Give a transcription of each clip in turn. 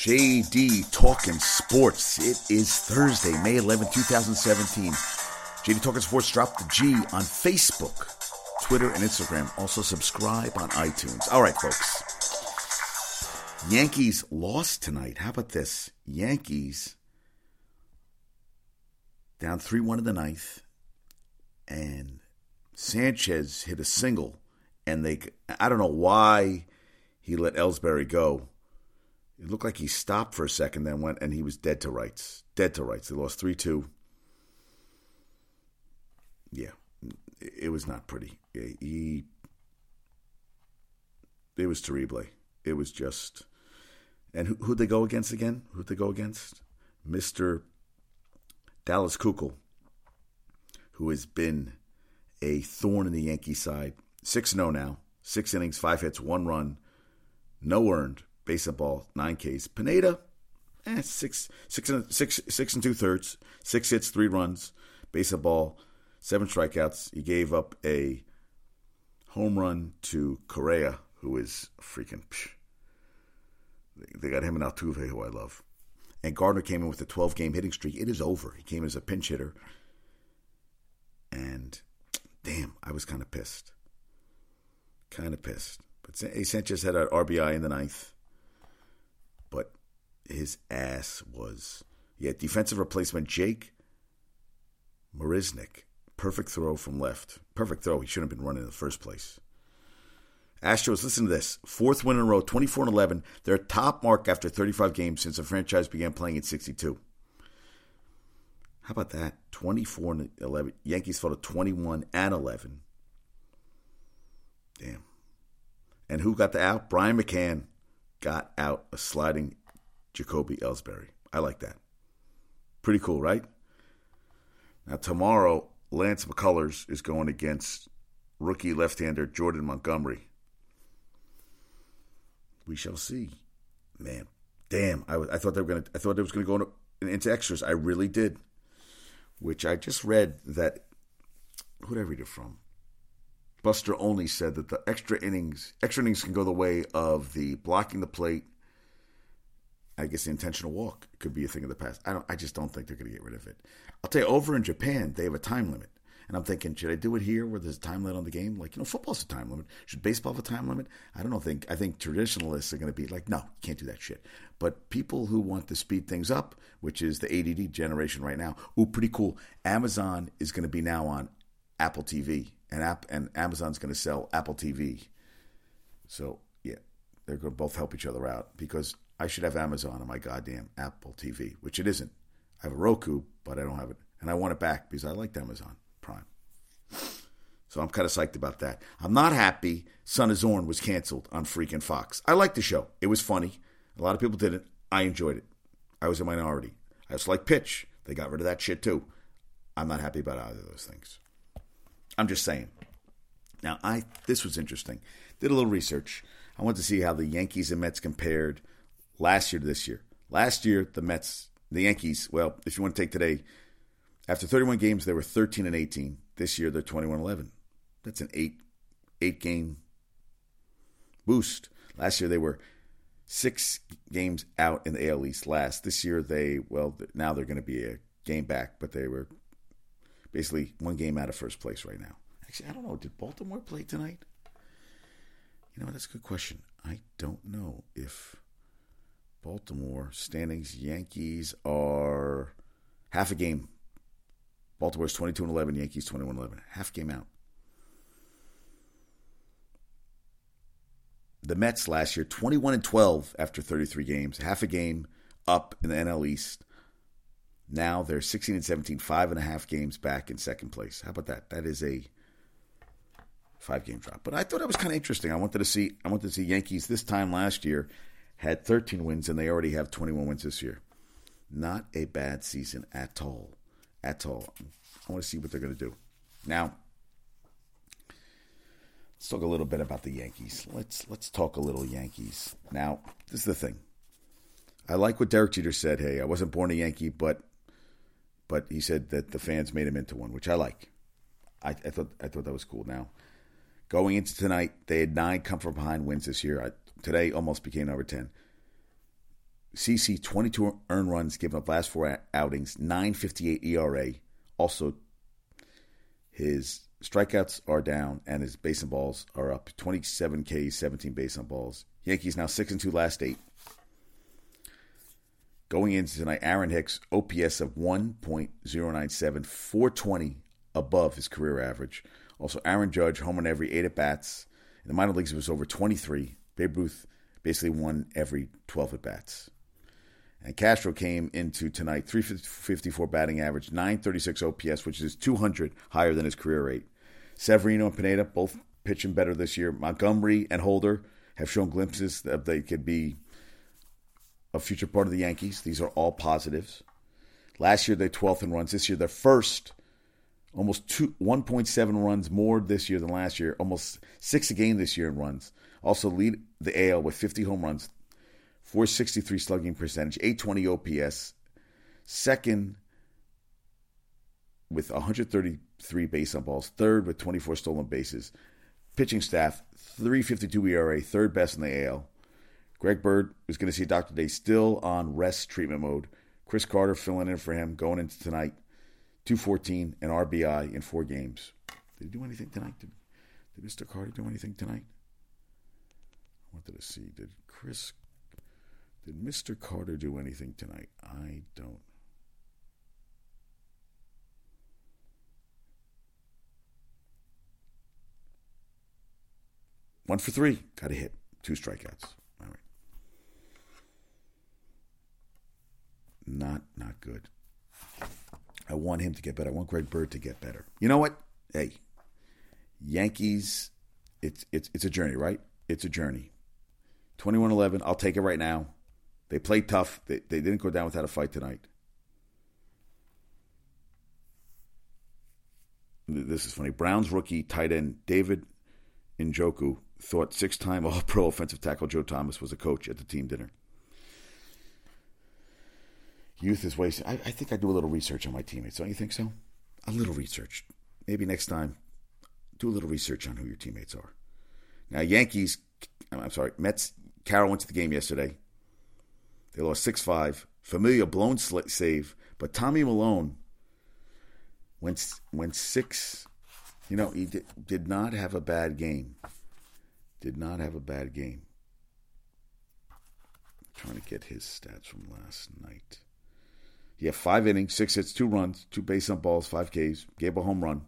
JD Talking Sports. It is Thursday, May 11, 2017. JD Talking Sports dropped the G on Facebook, Twitter, and Instagram. Also, subscribe on iTunes. All right, folks. Yankees lost tonight. How about this? Yankees down 3 1 in the ninth, and Sanchez hit a single, and they, I don't know why he let Ellsbury go. It looked like he stopped for a second, then went, and he was dead to rights. Dead to rights. They lost 3 2. Yeah, it was not pretty. He, it was terrible. It was just. And who, who'd they go against again? Who'd they go against? Mr. Dallas Keuchel, who has been a thorn in the Yankee side. 6 0 now. Six innings, five hits, one run, no earned, base of ball, nine Ks. Pineda, eh, six, six, and, six, six and two thirds, six hits, three runs, base of ball, seven strikeouts. He gave up a home run to Correa, who is freaking. Psh. They got him and Altuve, who I love. And Gardner came in with a 12 game hitting streak. It is over. He came as a pinch hitter. And damn, I was kind of pissed. Kind of pissed. But Sanchez had an RBI in the ninth. His ass was. Yeah, defensive replacement Jake Marisnick. Perfect throw from left. Perfect throw. He shouldn't have been running in the first place. Astros, listen to this. Fourth win in a row, 24 and 11. Their top mark after 35 games since the franchise began playing in 62. How about that? 24 and 11. Yankees fell to 21 and 11. Damn. And who got the out? Brian McCann got out a sliding Jacoby Ellsbury. I like that. Pretty cool, right? Now, tomorrow, Lance McCullers is going against rookie left hander Jordan Montgomery we shall see. Man, damn! I, I thought they were gonna. I thought it was gonna go into, into extras. I really did. Which I just read that. Who did I read it from? Buster Olney said that the extra innings, extra innings can go the way of the blocking the plate. I guess the intentional walk could be a thing of the past. I don't. I just don't think they're going to get rid of it. I'll tell you, over in Japan, they have a time limit. And I'm thinking, should I do it here where there's a time limit on the game? Like, you know, football's a time limit. Should baseball have a time limit? I don't know. Think I think traditionalists are going to be like, no, you can't do that shit. But people who want to speed things up, which is the ADD generation right now, ooh, pretty cool. Amazon is going to be now on Apple TV, and app and Amazon's going to sell Apple TV. So yeah, they're going to both help each other out because I should have Amazon on my goddamn Apple TV, which it isn't. I have a Roku, but I don't have it, and I want it back because I liked Amazon. Prime. So I'm kind of psyched about that. I'm not happy Son of Zorn was canceled on freaking Fox. I liked the show. It was funny. A lot of people didn't. I enjoyed it. I was a minority. I was like Pitch. They got rid of that shit too. I'm not happy about either of those things. I'm just saying. Now, I this was interesting. Did a little research. I wanted to see how the Yankees and Mets compared last year to this year. Last year, the Mets, the Yankees, well, if you want to take today, after 31 games, they were 13 and 18. This year, they're 21 11. That's an eight eight game boost. Last year, they were six games out in the AL East last. This year, they, well, now they're going to be a game back, but they were basically one game out of first place right now. Actually, I don't know. Did Baltimore play tonight? You know, that's a good question. I don't know if Baltimore standings Yankees are half a game Baltimore's 22 and 11, Yankees 21 11. Half game out. The Mets last year 21 and 12 after 33 games, half a game up in the NL East. Now they're 16 and 17, five and a half games back in second place. How about that? That is a five game drop. But I thought it was kind of interesting. I wanted to see I wanted to see Yankees this time last year had 13 wins and they already have 21 wins this year. Not a bad season at all at all. I want to see what they're going to do. Now, let's talk a little bit about the Yankees. Let's let's talk a little Yankees. Now, this is the thing. I like what Derek Jeter said. Hey, I wasn't born a Yankee, but but he said that the fans made him into one, which I like. I, I thought I thought that was cool. Now, going into tonight, they had nine come from behind wins this year. I, today almost became number ten. CC 22 earned runs given up last four outings, 9.58 ERA. Also, his strikeouts are down and his base and balls are up. 27 Ks, 17 base on balls. Yankees now six and two last eight. Going into tonight, Aaron Hicks OPS of 1.097, 420 above his career average. Also, Aaron Judge home run every eight at bats. In the minor leagues, it was over 23. Babe Ruth basically won every 12 at bats. And Castro came into tonight 354 batting average, 936 OPS, which is 200 higher than his career rate. Severino and Pineda both pitching better this year. Montgomery and Holder have shown glimpses that they could be a future part of the Yankees. These are all positives. Last year, they're 12th in runs. This year, they're first, almost two, 1.7 runs more this year than last year, almost six a game this year in runs. Also, lead the AL with 50 home runs, 463 slugging percentage, 820 OPS. Second with 133 base on balls. Third with 24 stolen bases. Pitching staff, 352 ERA, third best in the AL. Greg Bird is going to see Dr. Day still on rest treatment mode. Chris Carter filling in for him going into tonight. 214 and RBI in four games. Did he do anything tonight? Did, did Mr. Carter do anything tonight? I wanted to see. Did Chris did Mr. Carter do anything tonight? I don't. One for three. Got a hit. Two strikeouts. All right. Not not good. I want him to get better. I want Greg Bird to get better. You know what? Hey, Yankees. It's it's it's a journey, right? It's a journey. 21-11. I'll take it right now. They played tough. They, they didn't go down without a fight tonight. This is funny. Browns rookie tight end David Njoku thought six time All Pro offensive tackle Joe Thomas was a coach at the team dinner. Youth is wasted. I, I think I do a little research on my teammates. Don't you think so? A little research. Maybe next time, do a little research on who your teammates are. Now, Yankees, I'm sorry, Mets, Carroll went to the game yesterday. They lost 6 5. Familia blown save, but Tommy Milone went, went six. You know, he did, did not have a bad game. Did not have a bad game. I'm trying to get his stats from last night. He had five innings, six hits, two runs, two base on balls, five Ks, gave a home run.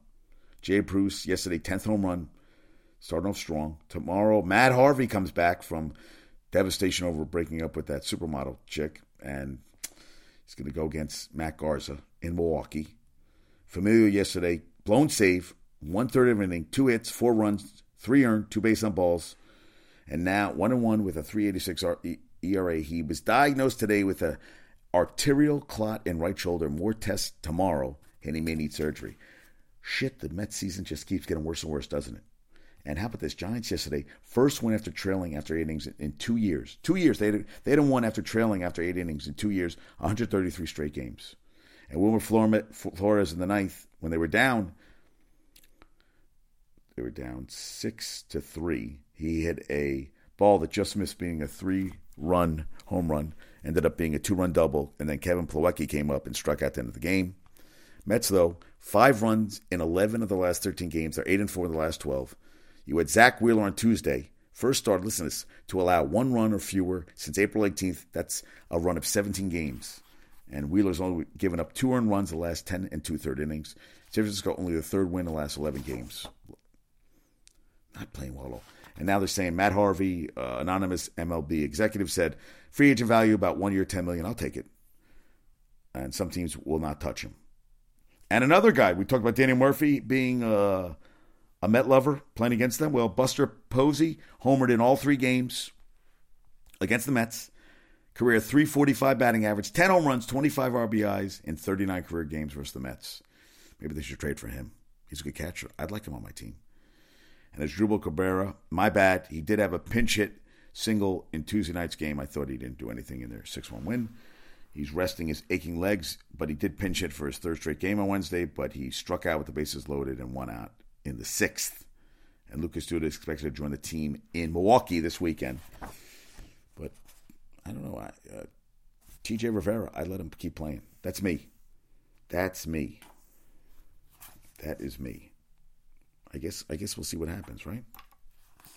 Jay Bruce, yesterday, 10th home run, starting off strong. Tomorrow, Matt Harvey comes back from devastation over breaking up with that supermodel chick, and he's going to go against Matt Garza in Milwaukee. Familia yesterday, blown save, one third of an inning, two hits, four runs, three earned, two base on balls, and now one and one with a 3.86 ERA. He was diagnosed today with a arterial clot in right shoulder. More tests tomorrow, and he may need surgery. Shit, the Mets season just keeps getting worse and worse, doesn't it? And how about this? Giants yesterday, first win after trailing after eight innings in two years. Two years. They had, they hadn't won after trailing after eight innings in two years, 133 straight games. And Wilmer Flores in the ninth, when they were down, they were down six to three. He hit a ball that just missed being a three run home run, ended up being a two run double, and then Kevin Plawecki came up and struck out the end of the game. Mets, though, five runs in 11 of the last 13 games. They're 8 and 4 in the last 12. You had Zack Wheeler on Tuesday. First start, listen to this, to allow one run or fewer since April 18th. That's a run of 17 games. And Wheeler's only given up two earned runs the last 10 and two third innings. San Francisco only the third win in the last 11 games. Not playing well at all. And now they're saying Matt Harvey, uh, anonymous MLB executive, said free agent value about one year, 10 million. I'll take it. And some teams will not touch him. And another guy, we talked about Daniel Murphy being. Uh, a Met lover playing against them? Well, Buster Posey homered in all three games against the Mets. Career 345 batting average, 10 home runs, 25 RBIs in 39 career games versus the Mets. Maybe they should trade for him. He's a good catcher. I'd like him on my team. And as Asdrubal Cabrera, my bad. He did have a pinch hit single in Tuesday night's game. I thought he didn't do anything in their 6 1 win. He's resting his aching legs, but he did pinch hit for his third straight game on Wednesday, but he struck out with the bases loaded and one out in the sixth. And Lucas Duda is expected to join the team in Milwaukee this weekend. But I don't know. I, uh, TJ Rivera, I let him keep playing. That's me. That's me. That is me. I guess I guess we'll see what happens, right?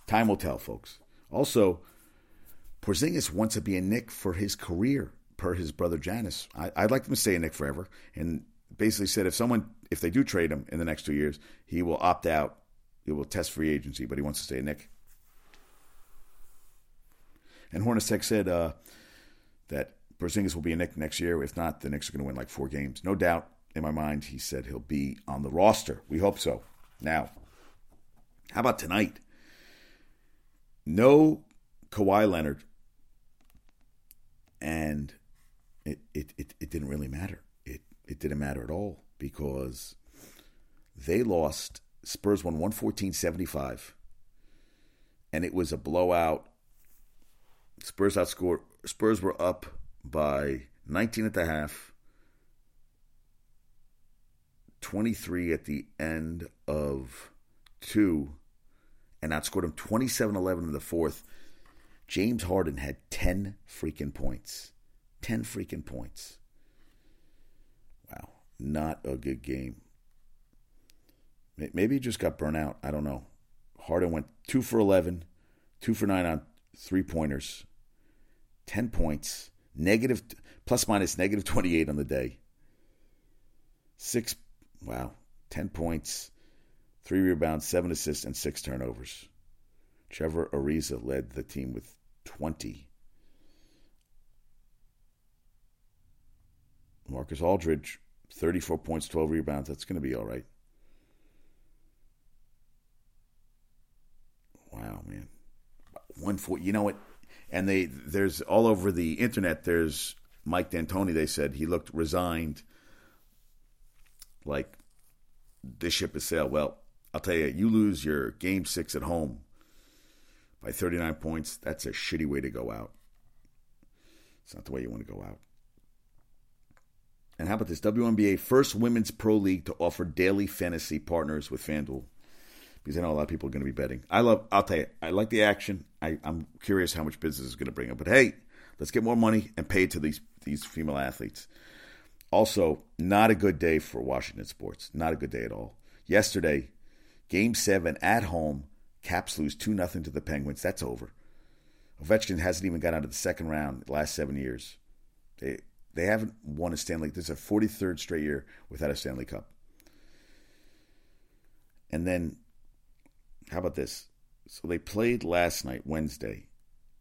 Time will tell, folks. Also, Porzingis wants to be a Knick for his career, per his brother Janis. I, would like him to stay a Knick forever, and basically said if someone, if they do trade him in the next two years, he will opt out. He will test free agency, but he wants to stay a Knick. And Hornacek said uh, that Porzingis will be a Knick next year. If not, the Knicks are going to win like four games. No doubt in my mind, he said he'll be on the roster. We hope so. Now, how about tonight? No Kawhi Leonard, and it, it, it, it didn't really matter. It, it didn't matter at all because they lost. Spurs won 114 75, and it was a blowout. Spurs outscored. Spurs were up by 19 at the half, 23 at the end of two, and outscored them 27 11 in the fourth. James Harden had 10 freaking points. 10 freaking points. Wow. Not a good game. Maybe he just got burnt out. I don't know. Harden went 2 for 11, 2 for 9 on three pointers, 10 points, negative, plus minus negative 28 on the day. Six, wow, 10 points, three rebounds, seven assists, and six turnovers. Trevor Ariza led the team with 20. Marcus Aldridge, 34 points, 12 rebounds. That's going to be all right. Wow, man. One four. You know what? And they there's all over the internet. There's Mike D'Antoni. They said he looked resigned, like this ship has sailed. Well, I'll tell you, you lose your game six at home by 39 points. That's a shitty way to go out. It's not the way you want to go out. And how about this? WNBA first women's pro league to offer daily fantasy partners with FanDuel. Because I know a lot of people are going to be betting. I love. I'll tell you, I like the action. I, I'm curious how much business is going to bring up. But hey, let's get more money and pay it to these these female athletes. Also, not a good day for Washington sports. Not a good day at all. Yesterday, Game Seven at home, Caps lose two 0 to the Penguins. That's over. Ovechkin hasn't even got out of the second round the last seven years. They they haven't won a Stanley. This is a 43rd straight year without a Stanley Cup. And then, how about this? So they played last night, Wednesday.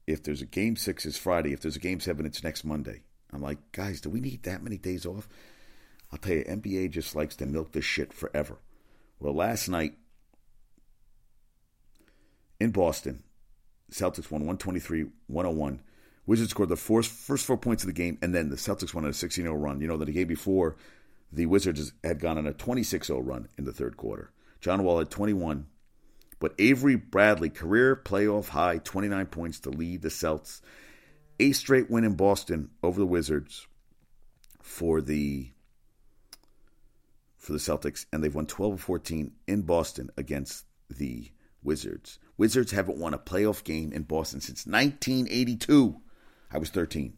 If there's a game six, it's Friday. If there's a game seven, it's next Monday. I'm like, guys, do we need that many days off? I'll tell you, NBA just likes to milk this shit forever. Well, last night in Boston, Celtics won 123 101 Wizards scored the first, first four points of the game, and then the Celtics went on a 16 0 run. You know that the game before, the Wizards had gone on a 26 0 run in the third quarter. John Wall had 21, but Avery Bradley, career playoff high, 29 points to lead the Celts. A straight win in Boston over the Wizards for the for the Celtics, and they've won 12 of 14 in Boston against the Wizards. Wizards haven't won a playoff game in Boston since 1982. I was 13.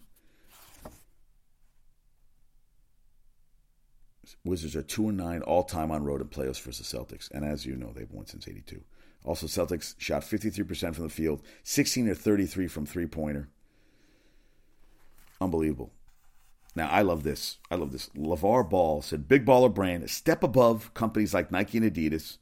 Wizards are 2 and 9 all time on road in playoffs versus Celtics. And as you know, they've won since 82. Also, Celtics shot 53% from the field, 16 or 33 from three pointer. Unbelievable. Now, I love this. I love this. LeVar Ball said, Big baller brand, step above companies like Nike and Adidas.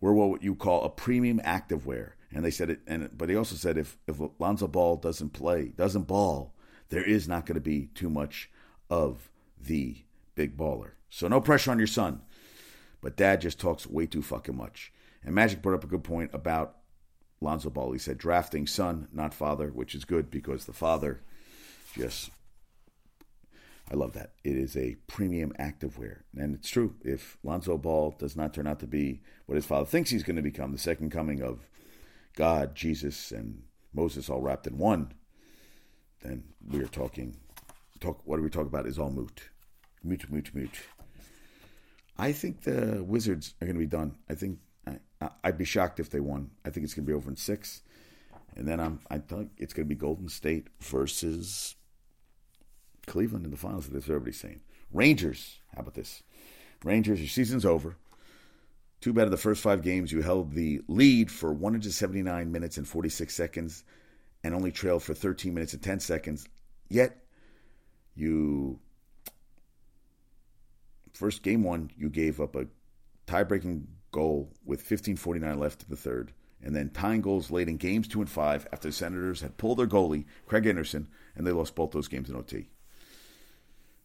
We're what you call a premium activewear. And they said it, and but he also said if if Lonzo Ball doesn't play, doesn't ball, there is not going to be too much of the big baller. So no pressure on your son, but dad just talks way too fucking much. And Magic brought up a good point about Lonzo Ball. He said drafting son, not father, which is good because the father just I love that. It is a premium activewear. And it's true. If Lonzo Ball does not turn out to be what his father thinks he's going to become, the second coming of God, Jesus, and Moses all wrapped in one, then we are talking. Talk. What do we talk about? Is all moot, moot, moot, moot. I think the Wizards are going to be done. I think I, would be shocked if they won. I think it's going to be over in six, and then I'm I think it's going to be Golden State versus Cleveland in the finals. That's what everybody's saying. Rangers, how about this? Rangers, your season's over. Too bad in the first five games you held the lead for 179 minutes and 46 seconds and only trailed for 13 minutes and 10 seconds. Yet, you. First game one, you gave up a tie breaking goal with 15.49 left in the third and then tying goals late in games two and five after the Senators had pulled their goalie, Craig Anderson, and they lost both those games in OT.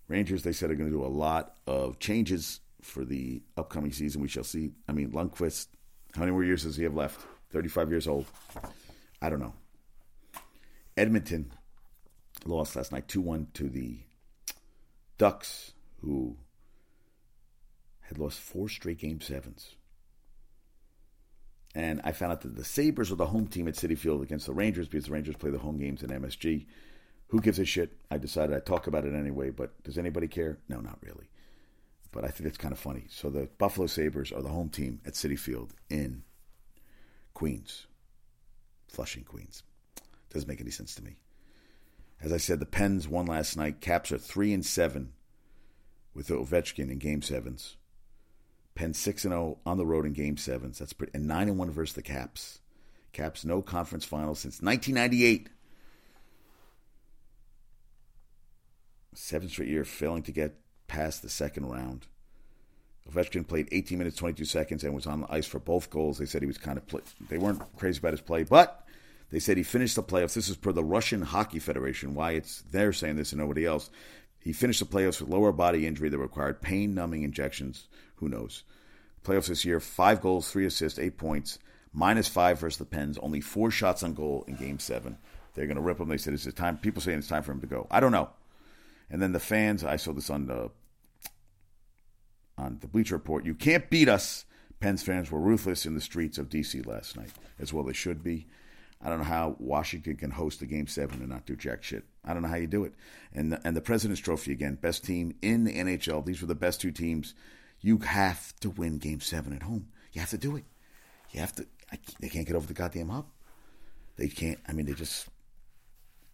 Rangers, they said, are going to do a lot of changes for the upcoming season. We shall see. I mean, Lundqvist, how many more years does he have left? 35 years old. I don't know. Edmonton lost last night 2 1 to the Ducks, who had lost four straight game sevens. And I found out that the Sabres are the home team at Citi Field against the Rangers because the Rangers play the home games in MSG. Who gives a shit? I decided I'd talk about it anyway, but does anybody care? No, not really. But I think it's kind of funny. So the Buffalo Sabres are the home team at Citi Field in Queens, Flushing, Queens. Doesn't make any sense to me. As I said, the Pens won last night. Caps are three and seven with Ovechkin in Game Sevens. Penn six and zero on the road in Game Sevens. That's pretty, and nine and one versus the Caps. Caps no conference final since 1998. Seventh straight year failing to get past the second round. Ovechkin played 18 minutes 22 seconds and was on the ice for both goals. They said he was kind of play, they weren't crazy about his play, but they said he finished the playoffs. This is per the Russian Hockey Federation. Why it's they're saying this and nobody else. He finished the playoffs with lower body injury that required pain numbing injections. Who knows? Playoffs this year, five goals, three assists, eight points, minus five versus the Pens, only four shots on goal in game seven. They're going to rip him. They said it's time. People saying it's time for him to go. I don't know. And then the fans, I saw this on the on the Bleacher Report. You can't beat us. Pens fans were ruthless in the streets of D.C. last night, as well they should be. I don't know how Washington can host a game seven and not do jack shit. I don't know how you do it. And the, and the President's Trophy again, best team in the NHL. These were the best two teams. You have to win game seven at home. You have to do it. You have to. I, they can't get over the goddamn hump. They can't. I mean, they just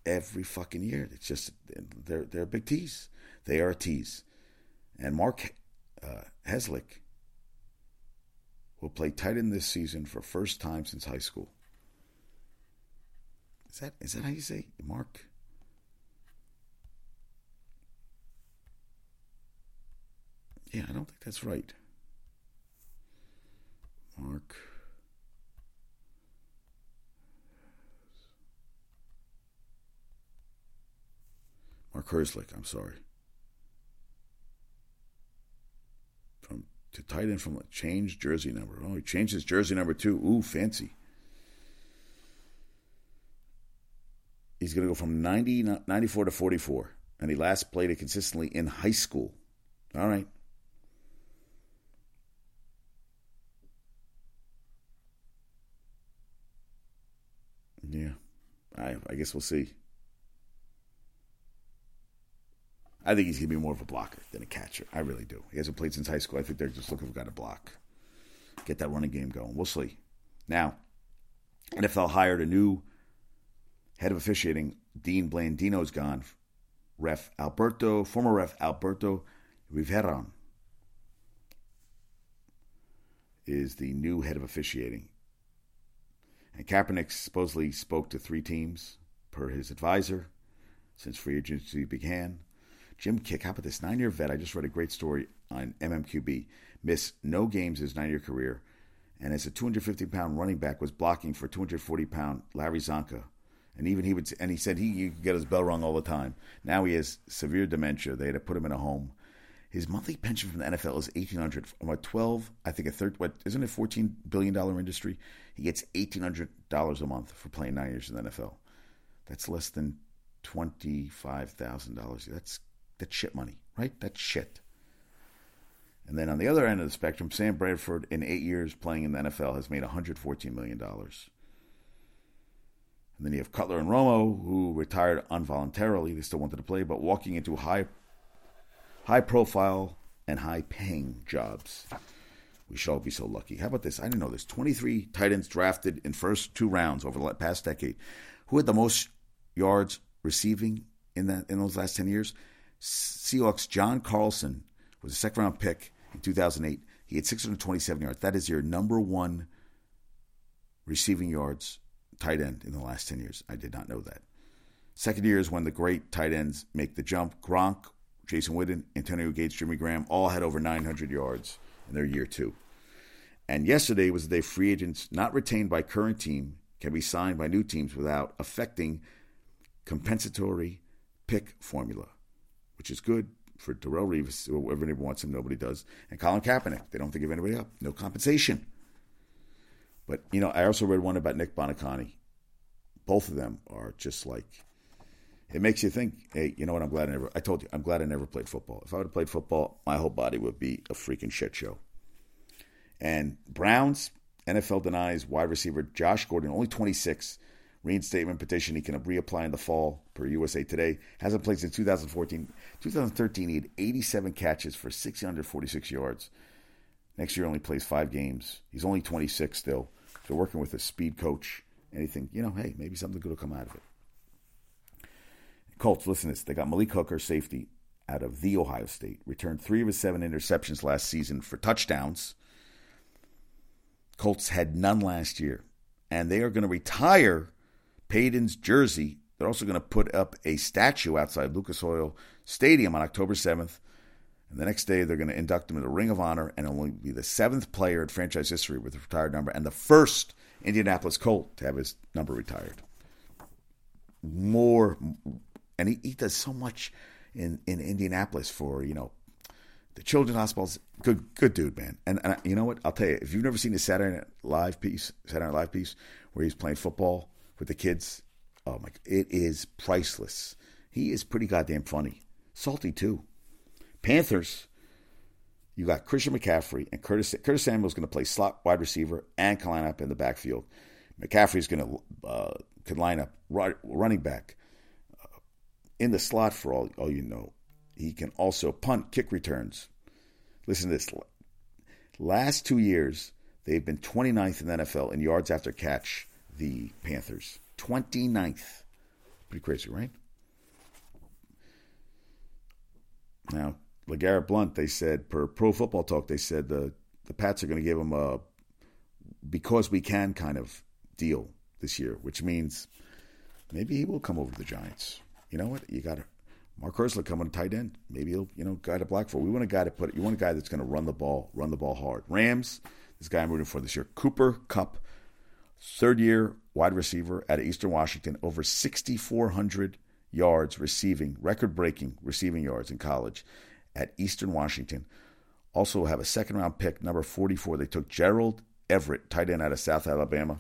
every fucking year. It's just they're they're a big tease. They are a tease. And Mark uh, Heslick will play tight end this season for first time since high school. Is that is that how you say Mark? Yeah, I don't think that's right. Mark. Mark Herzlich, I'm sorry. From to tight end from a changed jersey number. Oh, he changed his jersey number too. Ooh, fancy. he's going to go from 90, 94 to 44. And he last played it consistently in high school. All right. Yeah. I, I guess we'll see. I think he's going to be more of a blocker than a catcher. I really do. He hasn't played since high school. I think they're just looking for a guy to block. Get that running game going. We'll see. Now, NFL hired a new Head of officiating, Dean Blandino's gone. Ref Alberto, former ref Alberto Riveron is the new head of officiating. And Kaepernick supposedly spoke to three teams per his advisor since free agency began. Jim Kiick, how about this? Nine year vet. I just read a great story on MMQB. Missed no games his nine year career. And as a 250 pound running back, was blocking for 240 pound Larry Csonka. and even he would, and he said he could get his bell rung all the time. Now he has severe dementia. They had to put him in a home. His monthly pension from the NFL is eighteen hundred. What twelve? I think a third. What isn't it? Fourteen billion dollar industry. He gets eighteen hundred dollars a month for playing nine years in the NFL. That's less than twenty five thousand dollars. That's that's shit money, right? That's shit. And then on the other end of the spectrum, Sam Bradford, in eight years playing in the NFL, has made $114 million. And then you have Cutler and Romo, who retired involuntarily. They still wanted to play, but walking into high, high profile and high paying jobs. We shall be so lucky. How about this? I didn't know this. 23 tight ends drafted in first two rounds over the past decade. Who had the most yards receiving in that in those last 10 years? Seahawks John Carlson was a second round pick in 2008. He had 627 yards. That is your number one receiving yards tight end in the last 10 years. I did not know that. Second year is when the great tight ends make the jump. Gronk, Jason Witten, Antonio Gates, Jimmy Graham all had over 900 yards in their year two. And yesterday was the day free agents not retained by current team can be signed by new teams without affecting compensatory pick formula, which is good for Darrelle Revis, whoever wants him, nobody does. And Colin Kaepernick, they don't think of anybody up. No compensation. But, you know, I also read one about Nick Buoniconti. Both of them are just like, it makes you think, hey, you know what? I'm glad I never, I told you, I'm glad I never played football. If I would have played football, my whole body would be a freaking shit show. And Browns, NFL denies wide receiver Josh Gordon, only 26, reinstatement petition. He can reapply in the fall, per USA Today. Hasn't played since 2014. 2013, he had 87 catches for 646 yards. Next year, only plays five games. He's only 26 still. So, working with a speed coach, anything, you know, hey, maybe something good will come out of it. Colts, listen to this. They got Malik Hooker, safety, out of the Ohio State. Returned three of his seven interceptions last season for touchdowns. Colts had none last year. And they are going to retire Peyton's jersey. They're also going to put up a statue outside Lucas Oil Stadium on October 7th. And the next day, they're going to induct him in the Ring of Honor, and only be the seventh player in franchise history with a retired number, and the first Indianapolis Colt to have his number retired. More, and he, he does so much in, in Indianapolis for you know the children's hospitals. Good, good dude, man. And, and you know what? I'll tell you, if you've never seen the Saturday Night Live piece, Saturday Night Live piece where he's playing football with the kids, oh my, it is priceless. He is pretty goddamn funny, salty too. Panthers, you got Christian McCaffrey and Curtis. Curtis Samuel's going to play slot wide receiver and can line up in the backfield. McCaffrey's going to uh, can line up running back uh, in the slot for all all you know. He can also punt, kick returns. Listen to this. Last two years, they've been 29th in the NFL in yards after catch, the Panthers. 29th. Pretty crazy, right? Now, LeGarrette Blunt, they said, per Pro Football Talk, they said the, the Pats are going to give him a because we can kind of deal this year, which means maybe he will come over to the Giants. You know what? You got to Mark Herzler coming tight end. Maybe he'll, you know, guy to black for. We want a guy to put. You want a guy that's going to run the ball, run the ball hard. Rams. This guy I'm rooting for this year, Cooper Kupp, third year wide receiver at Eastern Washington, over 6,400 yards receiving, record breaking receiving yards in college at Eastern Washington. Also have a second round pick, number 44. They took Gerald Everett, tight end out of South Alabama.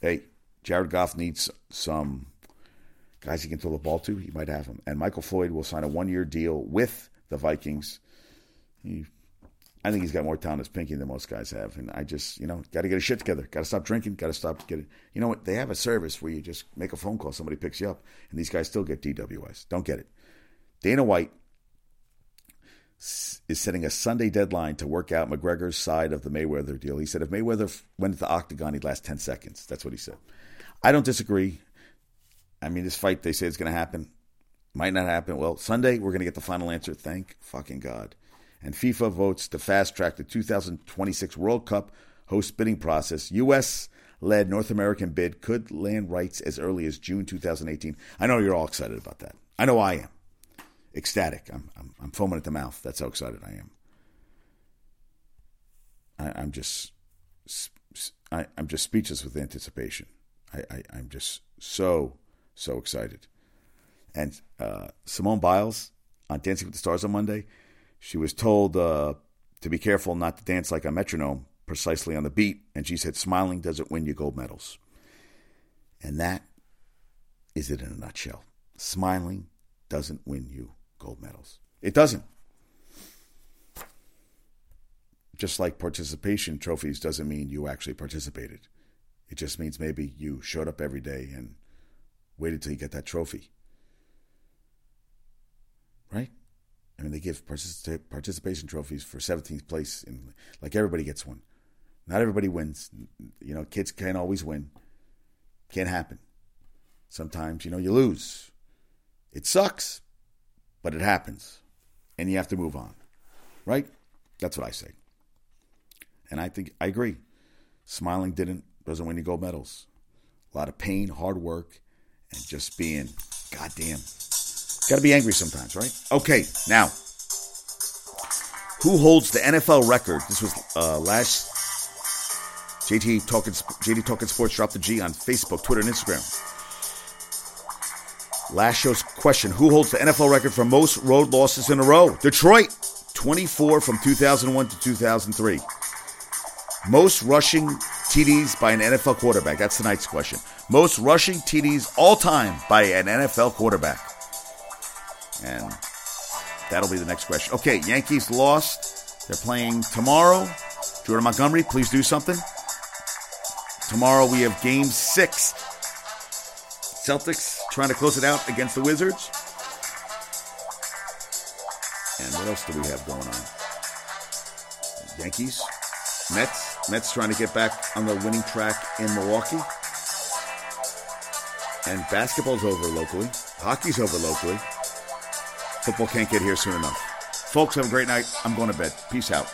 Hey, Jared Goff needs some guys he can throw the ball to. He might have them. And Michael Floyd will sign a one year deal with the Vikings. He, I think he's got more talent as Pinky than most guys have. And I just, you know, got to get his shit together. Got to stop drinking. Got to stop getting. You know what? They have a service where you just make a phone call, somebody picks you up, and these guys still get DWIs. Don't get it. Dana White is setting a Sunday deadline to work out McGregor's side of the Mayweather deal. He said if Mayweather went to the octagon, he'd last 10 seconds. That's what he said. I don't disagree. I mean, this fight, they say it's going to happen. Might not happen. Well, Sunday, we're going to get the final answer. Thank fucking God. And FIFA votes to fast track the 2026 World Cup host bidding process. U.S. led North American bid could land rights as early as June 2018. I know you're all excited about that. I know I am ecstatic. I'm, I'm, I'm foaming at the mouth. That's how excited I am. I, am just, I, am just speechless with anticipation. I, I, I'm just so, so excited. And uh, Simone Biles on Dancing with the Stars on Monday, she was told uh, to be careful not to dance like a metronome precisely on the beat. And she said, smiling doesn't win you gold medals. And that is it in a nutshell. Smiling doesn't win you gold medals. It doesn't. Just like participation trophies doesn't mean you actually participated. It just means maybe you showed up every day and waited till you get that trophy. Right? I mean, they give participation trophies for 17th place, and like everybody gets one. Not everybody wins. You know, kids can't always win. Can't happen. Sometimes, you know, you lose. It sucks, but it happens, and you have to move on, right? That's what I say, and I think I agree. Smiling didn't doesn't win you gold medals. A lot of pain, hard work, and just being goddamn. Got to be angry sometimes, right? Okay, now who holds the NFL record? This was uh, last JT talking JT talking sports dropped the G on Facebook, Twitter, and Instagram. Last show's question: Who holds the NFL record for most road losses in a row? Detroit, 24 from 2001 to 2003. Most rushing TDs by an NFL quarterback. That's tonight's question. Most rushing TDs all time by an NFL quarterback. And that'll be the next question. Okay, Yankees lost. They're playing tomorrow. Jordan Montgomery, please do something. Tomorrow we have game six. Celtics trying to close it out against the Wizards. And what else do we have going on? Yankees, Mets. Mets trying to get back on the winning track in Milwaukee. And basketball's over locally. Hockey's over locally. Football can't get here soon enough. Folks, have a great night. I'm going to bed. Peace out.